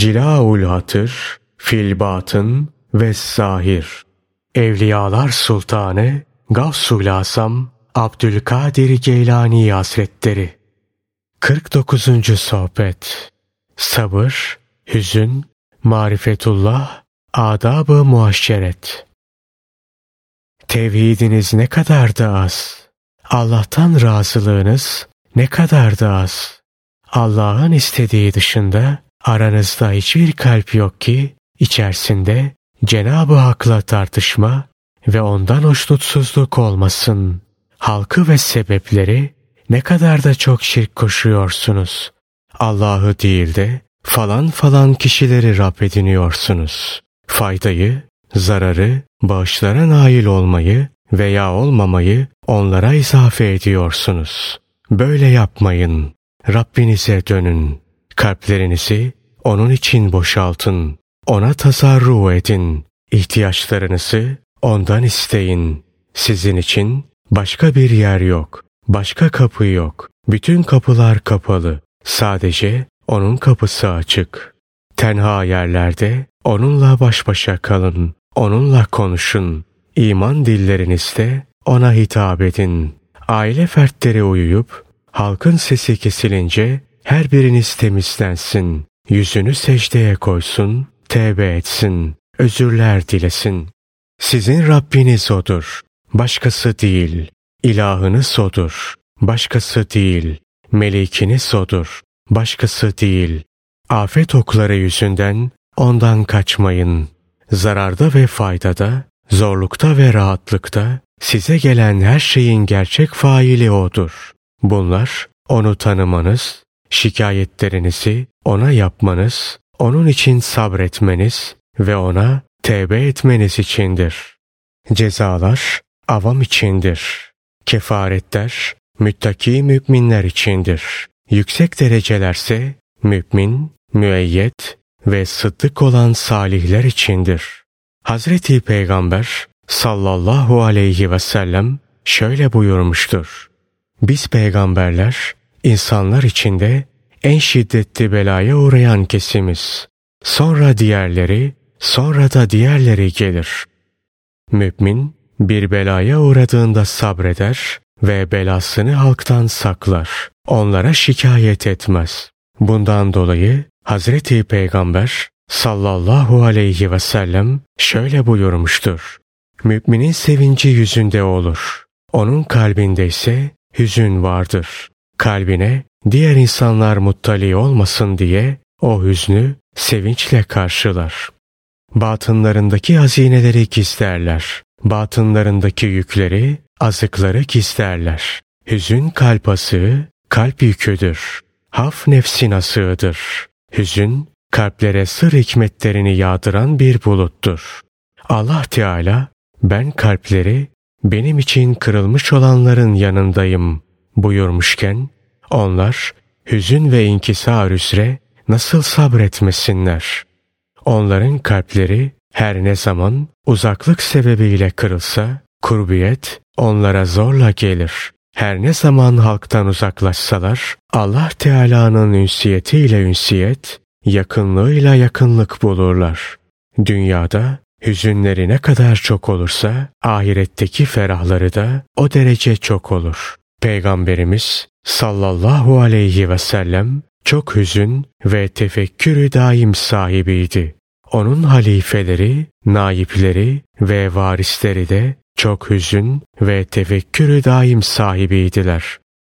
Cilaul hatır, filbatın ve zahir. Evliyalar Sultanı Gavsul Asam Abdülkadir Geylani Hazretleri 49. Sohbet Sabır, Hüzün, Marifetullah, Adab-ı Muaşeret Tevhidiniz ne kadar da az. Allah'tan razılığınız ne kadar da az. Allah'ın istediği dışında aranızda hiçbir kalp yok ki içerisinde Cenab-ı Hak'la tartışma ve ondan hoşnutsuzluk olmasın. Halkı ve sebepleri ne kadar da çok şirk koşuyorsunuz. Allah'ı değil de falan falan kişileri Rab ediniyorsunuz. Faydayı, zararı, bağışlara nail olmayı veya olmamayı onlara izafe ediyorsunuz. Böyle yapmayın. Rabbinize dönün. Kalplerinizi onun için boşaltın. Ona tasarru edin. İhtiyaçlarınızı ondan isteyin. Sizin için başka bir yer yok. Başka kapı yok. Bütün kapılar kapalı. Sadece onun kapısı açık. Tenha yerlerde onunla baş başa kalın. Onunla konuşun. İman dillerinizde ona hitap edin. Aile fertleri uyuyup halkın sesi kesilince her biriniz temizlensin. Yüzünü secdeye koysun, tevbe etsin, özürler dilesin. Sizin Rabbiniz odur, başkası değil. İlahınız odur, başkası değil. Melikiniz odur, başkası değil. Afet okları yüzünden ondan kaçmayın. Zararda ve faydada, zorlukta ve rahatlıkta size gelen her şeyin gerçek faili O'dur. Bunlar O'nu tanımanız, şikayetlerinizi O'na yapmanız, O'nun için sabretmeniz ve O'na tevbe etmeniz içindir. Cezalar avam içindir. Kefaretler müttaki müminler içindir. Yüksek derecelerse mümin, müeyyet ve sıddık olan salihler içindir. Hazreti Peygamber sallallahu aleyhi ve sellem şöyle buyurmuştur. Biz peygamberler insanlar içinde en şiddetli belaya uğrayan kesimiz. Sonra diğerleri, sonra da diğerleri gelir. Mümin bir belaya uğradığında sabreder ve belasını halktan saklar. Onlara şikayet etmez. Bundan dolayı Hazreti Peygamber sallallahu aleyhi ve sellem şöyle buyurmuştur. Müminin sevinci yüzünde olur. Onun kalbinde ise hüzün vardır. Kalbine diğer insanlar muttali olmasın diye o hüznü sevinçle karşılar. Batınlarındaki hazineleri gizlerler. Batınlarındaki yükleri, azıkları gizlerler. Hüzün kalp asığı, kalp yüküdür. Haf nefsin asığıdır. Hüzün, kalplere sır hikmetlerini yağdıran bir buluttur. Allah Teala, ben kalpleri benim için kırılmış olanların yanındayım buyurmuşken, onlar hüzün ve inkisar üzere nasıl sabretmesinler? Onların kalpleri her ne zaman uzaklık sebebiyle kırılsa, kurbiyet onlara zorla gelir. Her ne zaman halktan uzaklaşsalar, Allah Teala'nın ünsiyetiyle ünsiyet, yakınlığıyla yakınlık bulurlar. Dünyada hüzünleri ne kadar çok olursa, ahiretteki ferahları da o derece çok olur. Peygamberimiz sallallahu aleyhi ve sellem çok hüzün ve tefekkürü daim sahibiydi. Onun halifeleri, naipleri ve varisleri de çok hüzün ve tefekkürü daim sahibiydiler.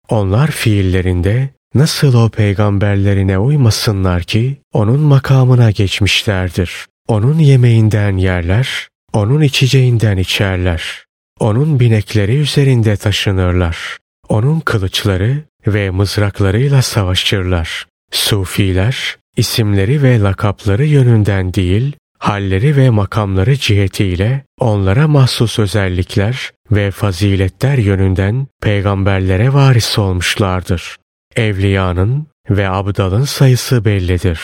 Onlar fiillerinde nasıl o peygamberlerine uymasınlar ki onun makamına geçmişlerdir. Onun yemeğinden yerler, onun içeceğinden içerler. Onun binekleri üzerinde taşınırlar. Onun kılıçları ve mızraklarıyla savaşırlar. Sufiler, isimleri ve lakapları yönünden değil, halleri ve makamları cihetiyle onlara mahsus özellikler ve faziletler yönünden peygamberlere varis olmuşlardır. Evliyanın ve abdalın sayısı bellidir.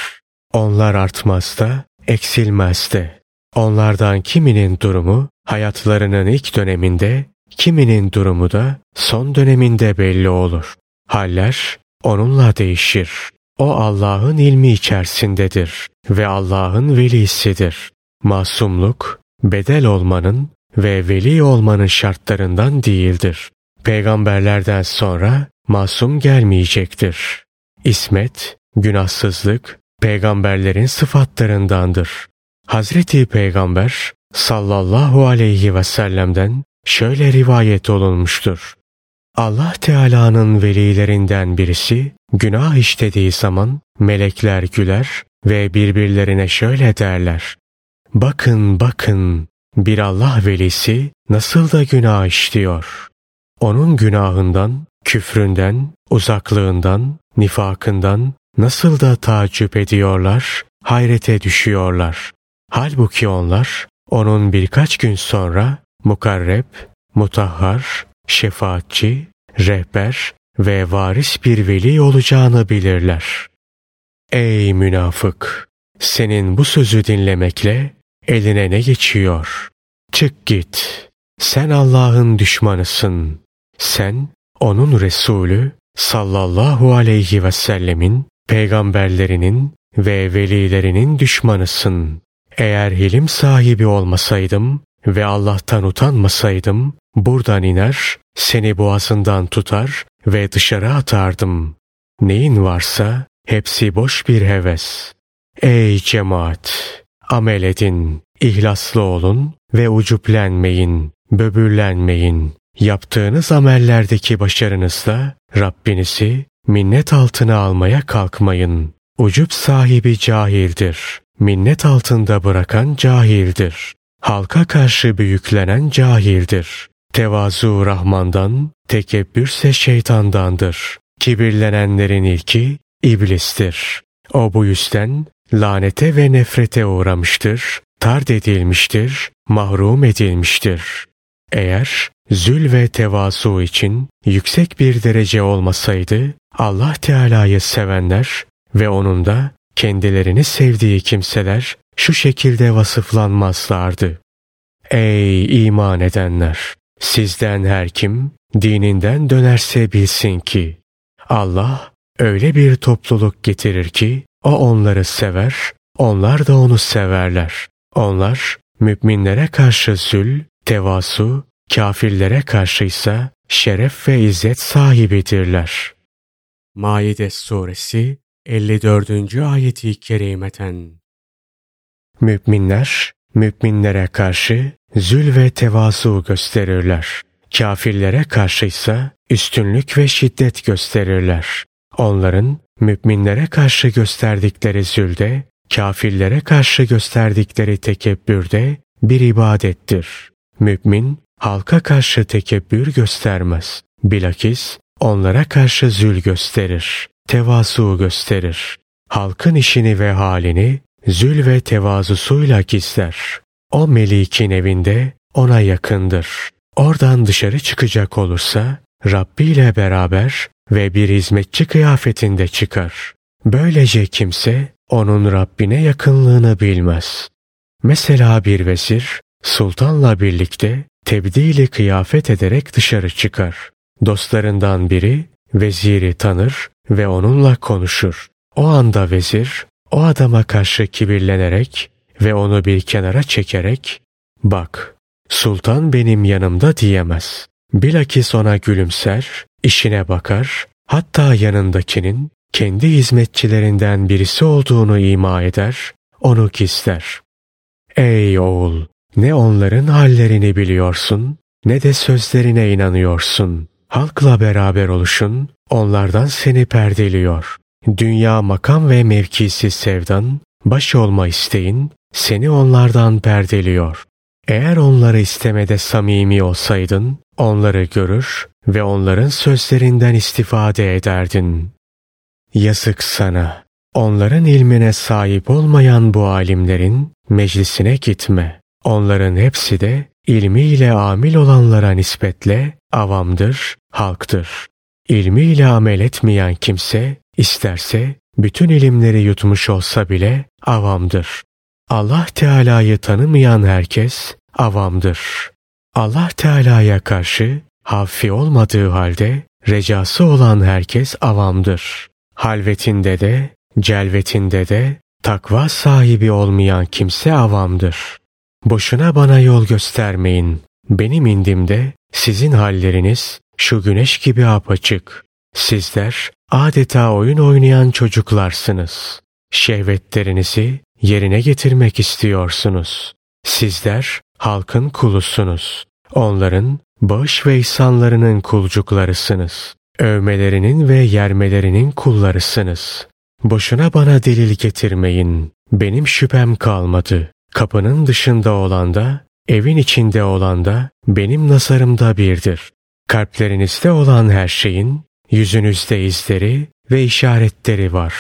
Onlar artmaz da, eksilmez de. Onlardan kiminin durumu hayatlarının ilk döneminde, kiminin durumu da son döneminde belli olur. Haller onunla değişir. O Allah'ın ilmi içerisindedir ve Allah'ın velisidir. Masumluk, bedel olmanın ve veli olmanın şartlarından değildir. Peygamberlerden sonra masum gelmeyecektir. İsmet, günahsızlık, peygamberlerin sıfatlarındandır. Hazreti Peygamber sallallahu aleyhi ve sellem'den şöyle rivayet olunmuştur. Allah Teala'nın velilerinden birisi günah işlediği zaman melekler güler ve birbirlerine şöyle derler. Bakın bakın bir Allah velisi nasıl da günah işliyor. Onun günahından, küfründen, uzaklığından, nifakından nasıl da tacip ediyorlar, hayrete düşüyorlar. Halbuki onlar onun birkaç gün sonra mukarreb, mutahhar, şefaatçi, rehber ve varis bir veli olacağını bilirler. Ey münafık! Senin bu sözü dinlemekle eline ne geçiyor? Çık git. Sen Allah'ın düşmanısın. Sen onun Resulü sallallahu aleyhi ve sellemin, peygamberlerinin ve velilerinin düşmanısın. Eğer hilim sahibi olmasaydım ve Allah'tan utanmasaydım, buradan iner, seni boğazından tutar ve dışarı atardım. Neyin varsa hepsi boş bir heves. Ey cemaat! Amel edin, ihlaslı olun ve ucuplenmeyin, böbürlenmeyin. Yaptığınız amellerdeki başarınızla Rabbinizi minnet altına almaya kalkmayın. Ucup sahibi cahildir. Minnet altında bırakan cahildir. Halka karşı büyüklenen cahildir. Tevazu Rahman'dan, tekebbürse şeytandandır. Kibirlenenlerin ilki iblistir. O bu yüzden lanete ve nefrete uğramıştır, tard edilmiştir, mahrum edilmiştir. Eğer zül ve tevazu için yüksek bir derece olmasaydı Allah Teala'yı sevenler ve onun da kendilerini sevdiği kimseler şu şekilde vasıflanmazlardı. Ey iman edenler! Sizden her kim dininden dönerse bilsin ki Allah öyle bir topluluk getirir ki o onları sever, onlar da onu severler. Onlar müminlere karşı zül, tevasu, kafirlere karşıysa şeref ve izzet sahibidirler. Maide Suresi 54. ayeti kerimeten Müminler, müminlere karşı zül ve tevazu gösterirler. Kafirlere karşıysa üstünlük ve şiddet gösterirler. Onların müminlere karşı gösterdikleri zülde, kafirlere karşı gösterdikleri tekebbürde bir ibadettir. Mümin halka karşı tekebbür göstermez. Bilakis onlara karşı zül gösterir, tevazu gösterir. Halkın işini ve halini zül ve tevazusuyla gizler. O melikin evinde ona yakındır. Oradan dışarı çıkacak olursa Rabbi ile beraber ve bir hizmetçi kıyafetinde çıkar. Böylece kimse onun Rabbine yakınlığını bilmez. Mesela bir vezir sultanla birlikte tebdili kıyafet ederek dışarı çıkar. Dostlarından biri veziri tanır ve onunla konuşur. O anda vezir o adama karşı kibirlenerek ve onu bir kenara çekerek bak sultan benim yanımda diyemez. Bilakis ona gülümser, işine bakar, hatta yanındakinin kendi hizmetçilerinden birisi olduğunu ima eder, onu gizler. Ey oğul! Ne onların hallerini biliyorsun, ne de sözlerine inanıyorsun. Halkla beraber oluşun, onlardan seni perdeliyor. Dünya makam ve mevkisi sevdan, baş olma isteğin, seni onlardan perdeliyor. Eğer onları istemede samimi olsaydın, onları görür ve onların sözlerinden istifade ederdin. Yazık sana. Onların ilmine sahip olmayan bu alimlerin meclisine gitme. Onların hepsi de ilmiyle amil olanlara nispetle avamdır, halktır. İlmiyle amel etmeyen kimse isterse bütün ilimleri yutmuş olsa bile avamdır. Allah Teala'yı tanımayan herkes avamdır. Allah Teala'ya karşı hafi olmadığı halde recası olan herkes avamdır. Halvetinde de, celvetinde de takva sahibi olmayan kimse avamdır. Boşuna bana yol göstermeyin. Benim indimde sizin halleriniz şu güneş gibi apaçık. Sizler adeta oyun oynayan çocuklarsınız. Şehvetlerinizi yerine getirmek istiyorsunuz. Sizler halkın kulusunuz. Onların bağış ve ihsanlarının kulcuklarısınız. Övmelerinin ve yermelerinin kullarısınız. Boşuna bana delil getirmeyin. Benim şüphem kalmadı. Kapının dışında olan da, evin içinde olan da benim nazarımda birdir. Kalplerinizde olan her şeyin yüzünüzde izleri ve işaretleri var.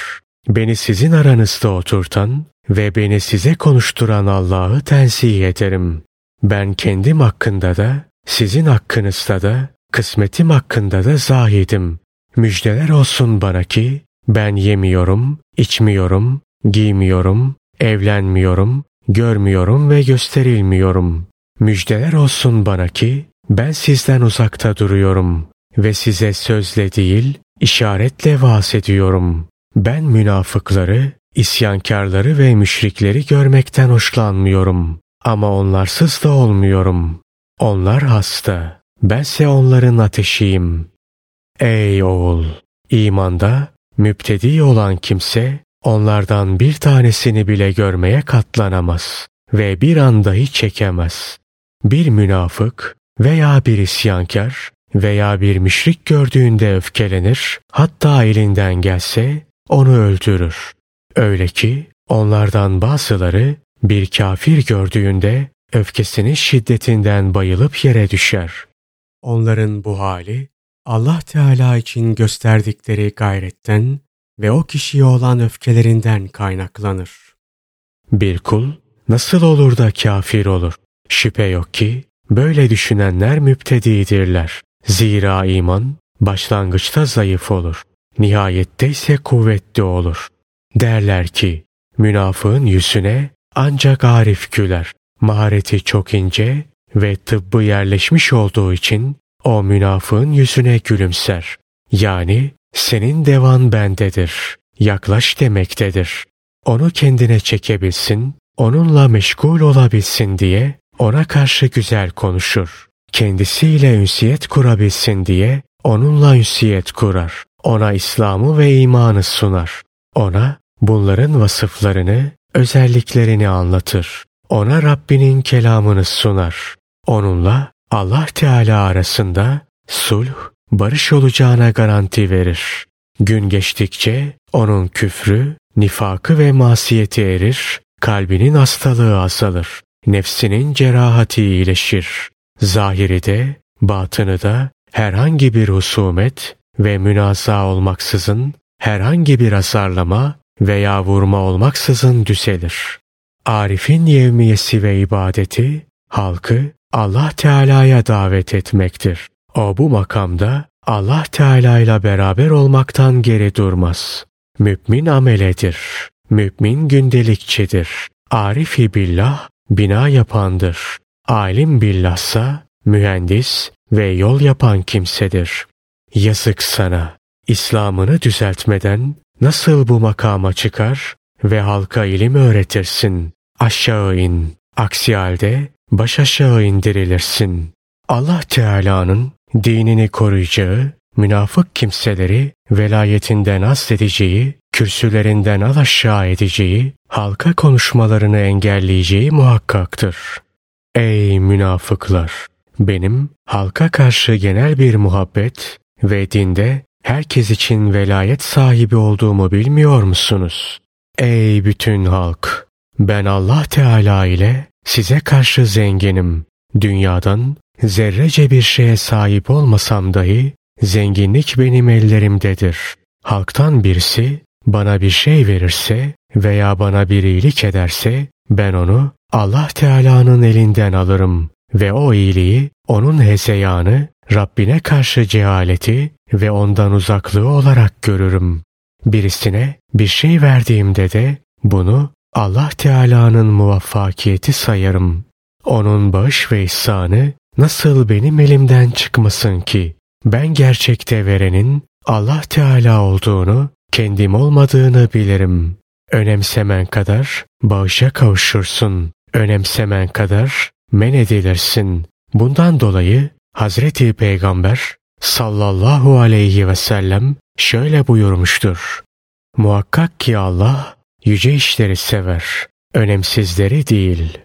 Beni sizin aranızda oturtan ve beni size konuşturan Allah'ı tenzih ederim. Ben kendim hakkında da, sizin hakkınızda da, kısmetim hakkında da zahidim. Müjdeler olsun bana ki, ben yemiyorum, içmiyorum, giymiyorum, evlenmiyorum, görmüyorum ve gösterilmiyorum. Müjdeler olsun bana ki, ben sizden uzakta duruyorum ve size sözle değil, işaretle vaaz ediyorum. Ben münafıkları, isyankarları ve müşrikleri görmekten hoşlanmıyorum. Ama onlarsız da olmuyorum. Onlar hasta. Bense onların ateşiyim. Ey oğul! imanda müptedi olan kimse onlardan bir tanesini bile görmeye katlanamaz ve bir anda hiç çekemez. Bir münafık veya bir isyankar veya bir müşrik gördüğünde öfkelenir, hatta elinden gelse onu öldürür. Öyle ki onlardan bazıları bir kafir gördüğünde öfkesinin şiddetinden bayılıp yere düşer. Onların bu hali Allah Teala için gösterdikleri gayretten ve o kişiye olan öfkelerinden kaynaklanır. Bir kul nasıl olur da kafir olur? Şüphe yok ki böyle düşünenler müptedidirler. Zira iman başlangıçta zayıf olur. Nihayette ise kuvvetli olur. Derler ki münafığın yüzüne ancak arif güler. Mahareti çok ince ve tıbbı yerleşmiş olduğu için o münafığın yüzüne gülümser. Yani senin devan bendedir. Yaklaş demektedir. Onu kendine çekebilsin, onunla meşgul olabilsin diye ona karşı güzel konuşur. Kendisiyle ünsiyet kurabilsin diye onunla ünsiyet kurar. Ona İslam'ı ve imanı sunar. Ona bunların vasıflarını, özelliklerini anlatır. Ona Rabbinin kelamını sunar. Onunla Allah Teala arasında sulh, barış olacağına garanti verir. Gün geçtikçe onun küfrü, nifakı ve masiyeti erir, kalbinin hastalığı azalır, nefsinin cerahati iyileşir. Zahiri de, batını da herhangi bir husumet ve münaza olmaksızın, herhangi bir azarlama veya vurma olmaksızın düzelir. Arif'in yevmiyesi ve ibadeti, halkı Allah Teala'ya davet etmektir. O bu makamda Allah Teala ile beraber olmaktan geri durmaz. Mümin ameledir. Mümin gündelikçidir. Arifi billah bina yapandır. Alim billahsa mühendis ve yol yapan kimsedir. Yazık sana. İslam'ını düzeltmeden nasıl bu makama çıkar ve halka ilim öğretirsin? Aşağı in. Aksi halde baş aşağı indirilirsin. Allah Teala'nın dinini koruyacağı, münafık kimseleri velayetinden asledeceği, kürsülerinden al aşağı edeceği, halka konuşmalarını engelleyeceği muhakkaktır. Ey münafıklar! Benim halka karşı genel bir muhabbet ve dinde herkes için velayet sahibi olduğumu bilmiyor musunuz? Ey bütün halk! Ben Allah Teala ile size karşı zenginim. Dünyadan zerrece bir şeye sahip olmasam dahi zenginlik benim ellerimdedir. Halktan birisi bana bir şey verirse veya bana bir iyilik ederse ben onu Allah Teala'nın elinden alırım ve o iyiliği onun hezeyanı, Rabbine karşı cehaleti ve ondan uzaklığı olarak görürüm. Birisine bir şey verdiğimde de bunu Allah Teala'nın muvaffakiyeti sayarım. Onun bağış ve ihsanı nasıl benim elimden çıkmasın ki? Ben gerçekte verenin Allah Teala olduğunu kendim olmadığını bilirim. Önemsemen kadar bağışa kavuşursun. Önemsemen kadar men edilirsin. Bundan dolayı Hazreti Peygamber sallallahu aleyhi ve sellem şöyle buyurmuştur. Muhakkak ki Allah yüce işleri sever, önemsizleri değil.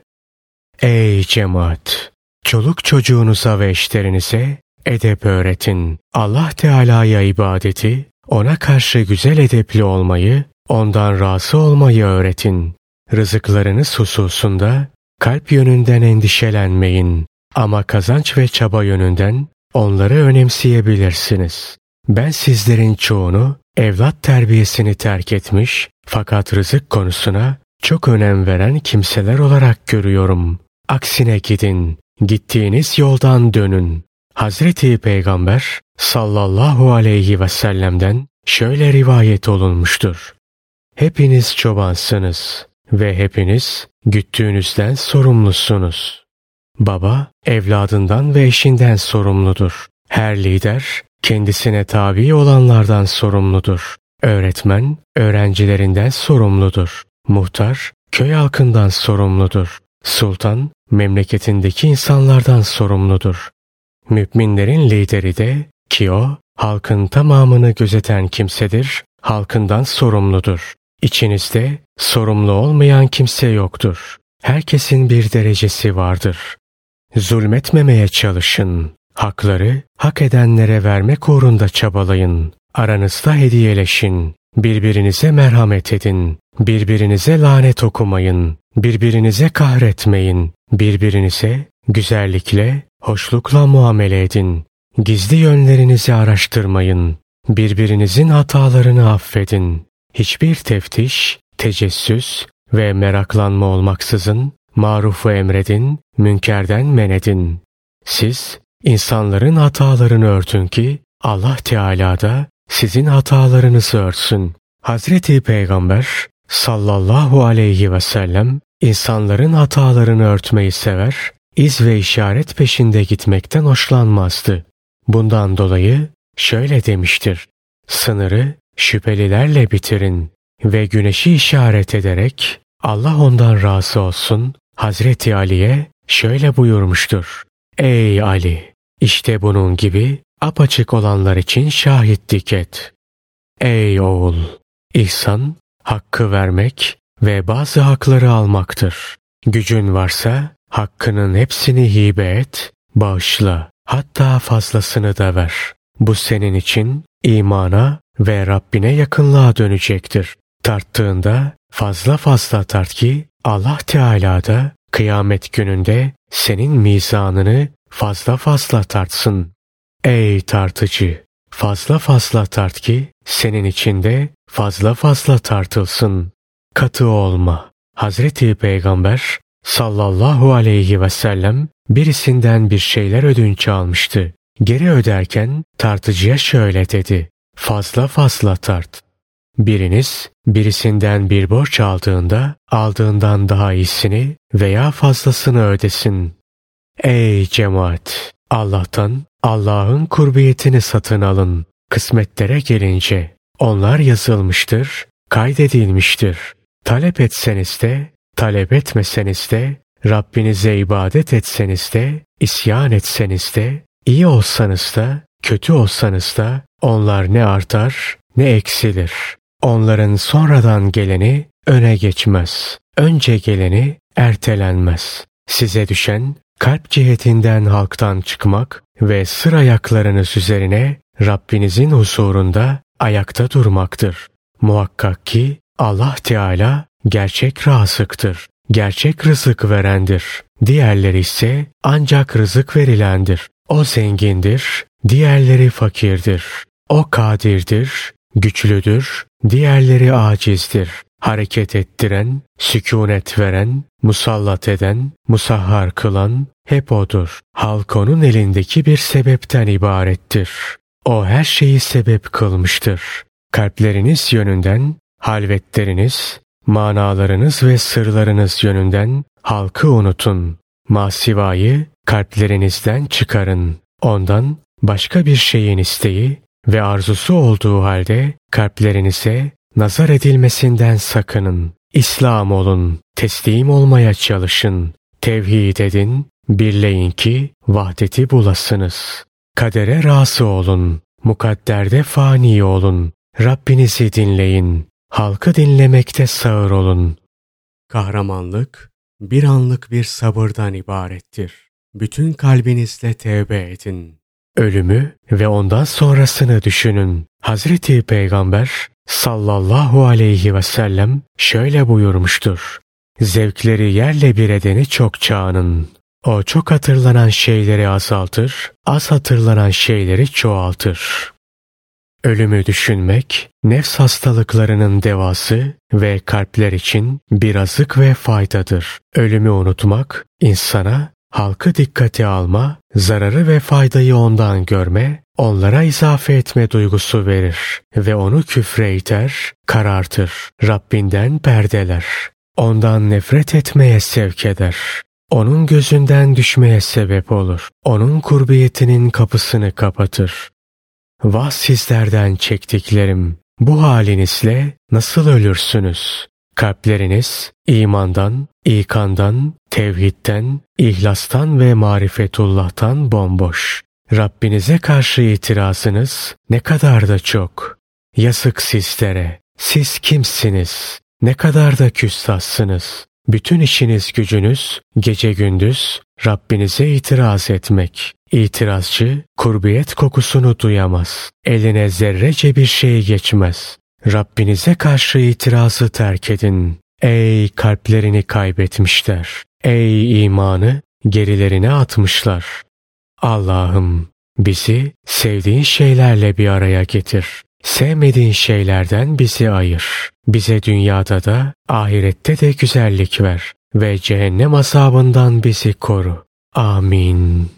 Ey cemaat! Çoluk çocuğunuza ve eşlerinize edep öğretin. Allah Teala'ya ibadeti, ona karşı güzel edepli olmayı, ondan razı olmayı öğretin. Rızıklarınız hususunda kalp yönünden endişelenmeyin. Ama kazanç ve çaba yönünden onları önemseyebilirsiniz. Ben sizlerin çoğunu evlat terbiyesini terk etmiş fakat rızık konusuna çok önem veren kimseler olarak görüyorum. Aksine gidin, gittiğiniz yoldan dönün. Hazreti Peygamber sallallahu aleyhi ve sellem'den şöyle rivayet olunmuştur. Hepiniz çobansınız ve hepiniz güttüğünüzden sorumlusunuz. Baba evladından ve eşinden sorumludur. Her lider kendisine tabi olanlardan sorumludur. Öğretmen öğrencilerinden sorumludur. Muhtar köy halkından sorumludur. Sultan memleketindeki insanlardan sorumludur. Müminlerin lideri de ki o halkın tamamını gözeten kimsedir, halkından sorumludur. İçinizde sorumlu olmayan kimse yoktur. Herkesin bir derecesi vardır. Zulmetmemeye çalışın. Hakları hak edenlere vermek uğrunda çabalayın. Aranızda hediyeleşin. Birbirinize merhamet edin. Birbirinize lanet okumayın. Birbirinize kahretmeyin. Birbirinize güzellikle, hoşlukla muamele edin. Gizli yönlerinizi araştırmayın. Birbirinizin hatalarını affedin. Hiçbir teftiş, tecessüs ve meraklanma olmaksızın marufu emredin, münkerden men edin. Siz insanların hatalarını örtün ki Allah Teala da sizin hatalarınızı örtsün. Hazreti Peygamber sallallahu aleyhi ve sellem insanların hatalarını örtmeyi sever, iz ve işaret peşinde gitmekten hoşlanmazdı. Bundan dolayı şöyle demiştir. Sınırı şüphelilerle bitirin ve güneşi işaret ederek Allah ondan razı olsun Hazreti Ali'ye şöyle buyurmuştur. Ey Ali! işte bunun gibi apaçık olanlar için şahitlik et. Ey oğul! İhsan, hakkı vermek ve bazı hakları almaktır. Gücün varsa hakkının hepsini hibe et, bağışla, hatta fazlasını da ver. Bu senin için imana ve Rabbine yakınlığa dönecektir. Tarttığında fazla fazla tart ki Allah Teala da kıyamet gününde senin mizanını fazla fazla tartsın. Ey tartıcı! Fazla fazla tart ki senin içinde fazla fazla tartılsın. Katı olma. Hazreti Peygamber sallallahu aleyhi ve sellem birisinden bir şeyler ödünç almıştı. Geri öderken tartıcıya şöyle dedi. Fazla fazla tart. Biriniz birisinden bir borç aldığında aldığından daha iyisini veya fazlasını ödesin. Ey cemaat! Allah'tan Allah'ın kurbiyetini satın alın. Kısmetlere gelince onlar yazılmıştır, kaydedilmiştir. Talep etseniz de, talep etmeseniz de, Rabbinize ibadet etseniz de, isyan etseniz de, iyi olsanız da, kötü olsanız da onlar ne artar ne eksilir. Onların sonradan geleni öne geçmez. Önce geleni ertelenmez. Size düşen kalp cihetinden halktan çıkmak ve sır ayaklarınız üzerine Rabbinizin huzurunda ayakta durmaktır. Muhakkak ki Allah Teala gerçek razıktır. Gerçek rızık verendir. Diğerleri ise ancak rızık verilendir. O zengindir, diğerleri fakirdir. O kadirdir, güçlüdür, diğerleri acizdir. Hareket ettiren, sükunet veren, musallat eden, musahhar kılan hep O'dur. Halk O'nun elindeki bir sebepten ibarettir. O her şeyi sebep kılmıştır. Kalpleriniz yönünden, halvetleriniz, manalarınız ve sırlarınız yönünden halkı unutun. Masivayı kalplerinizden çıkarın. Ondan başka bir şeyin isteği ve arzusu olduğu halde kalplerinize nazar edilmesinden sakının. İslam olun, teslim olmaya çalışın. Tevhid edin, birleyin ki vahdeti bulasınız. Kadere razı olun, mukadderde fani olun. Rabbinizi dinleyin, halkı dinlemekte sağır olun. Kahramanlık, bir anlık bir sabırdan ibarettir. Bütün kalbinizle tevbe edin. Ölümü ve ondan sonrasını düşünün. Hazreti Peygamber sallallahu aleyhi ve sellem şöyle buyurmuştur. Zevkleri yerle bir edeni çok çağının. O çok hatırlanan şeyleri azaltır, az hatırlanan şeyleri çoğaltır. Ölümü düşünmek, nefs hastalıklarının devası ve kalpler için bir azık ve faydadır. Ölümü unutmak, insana halkı dikkate alma, zararı ve faydayı ondan görme, onlara izafe etme duygusu verir ve onu küfre iter, karartır, Rabbinden perdeler. Ondan nefret etmeye sevk eder. Onun gözünden düşmeye sebep olur. Onun kurbiyetinin kapısını kapatır. Vah sizlerden çektiklerim. Bu halinizle nasıl ölürsünüz? Kalpleriniz imandan, ikandan, tevhidden, ihlastan ve marifetullah'tan bomboş. Rabbinize karşı itirazınız ne kadar da çok. Yazık sizlere. Siz kimsiniz? Ne kadar da küstahsınız. Bütün işiniz gücünüz gece gündüz Rabbinize itiraz etmek. İtirazcı kurbiyet kokusunu duyamaz. Eline zerrece bir şey geçmez. Rabbinize karşı itirazı terk edin. Ey kalplerini kaybetmişler. Ey imanı gerilerine atmışlar. Allah'ım bizi sevdiğin şeylerle bir araya getir. Sevmediğin şeylerden bizi ayır. Bize dünyada da ahirette de güzellik ver ve cehennem azabından bizi koru. Amin.